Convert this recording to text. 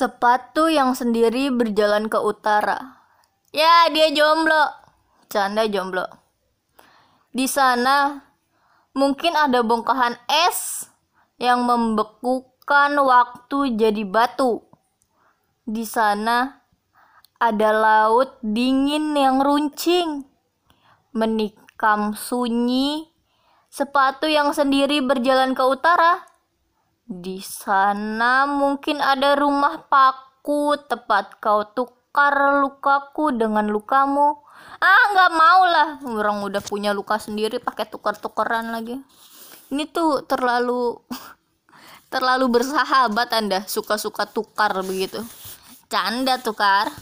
Sepatu yang sendiri berjalan ke utara. Ya, dia jomblo. Canda jomblo. Di sana mungkin ada bongkahan es yang membekukan waktu jadi batu. Di sana ada laut dingin yang runcing, menikam sunyi. Sepatu yang sendiri berjalan ke utara. Di sana mungkin ada rumah paku tepat kau tukar lukaku dengan lukamu. Ah, nggak mau lah. Orang udah punya luka sendiri pakai tukar-tukaran lagi. Ini tuh terlalu terlalu bersahabat Anda, suka-suka tukar begitu. Canda tukar.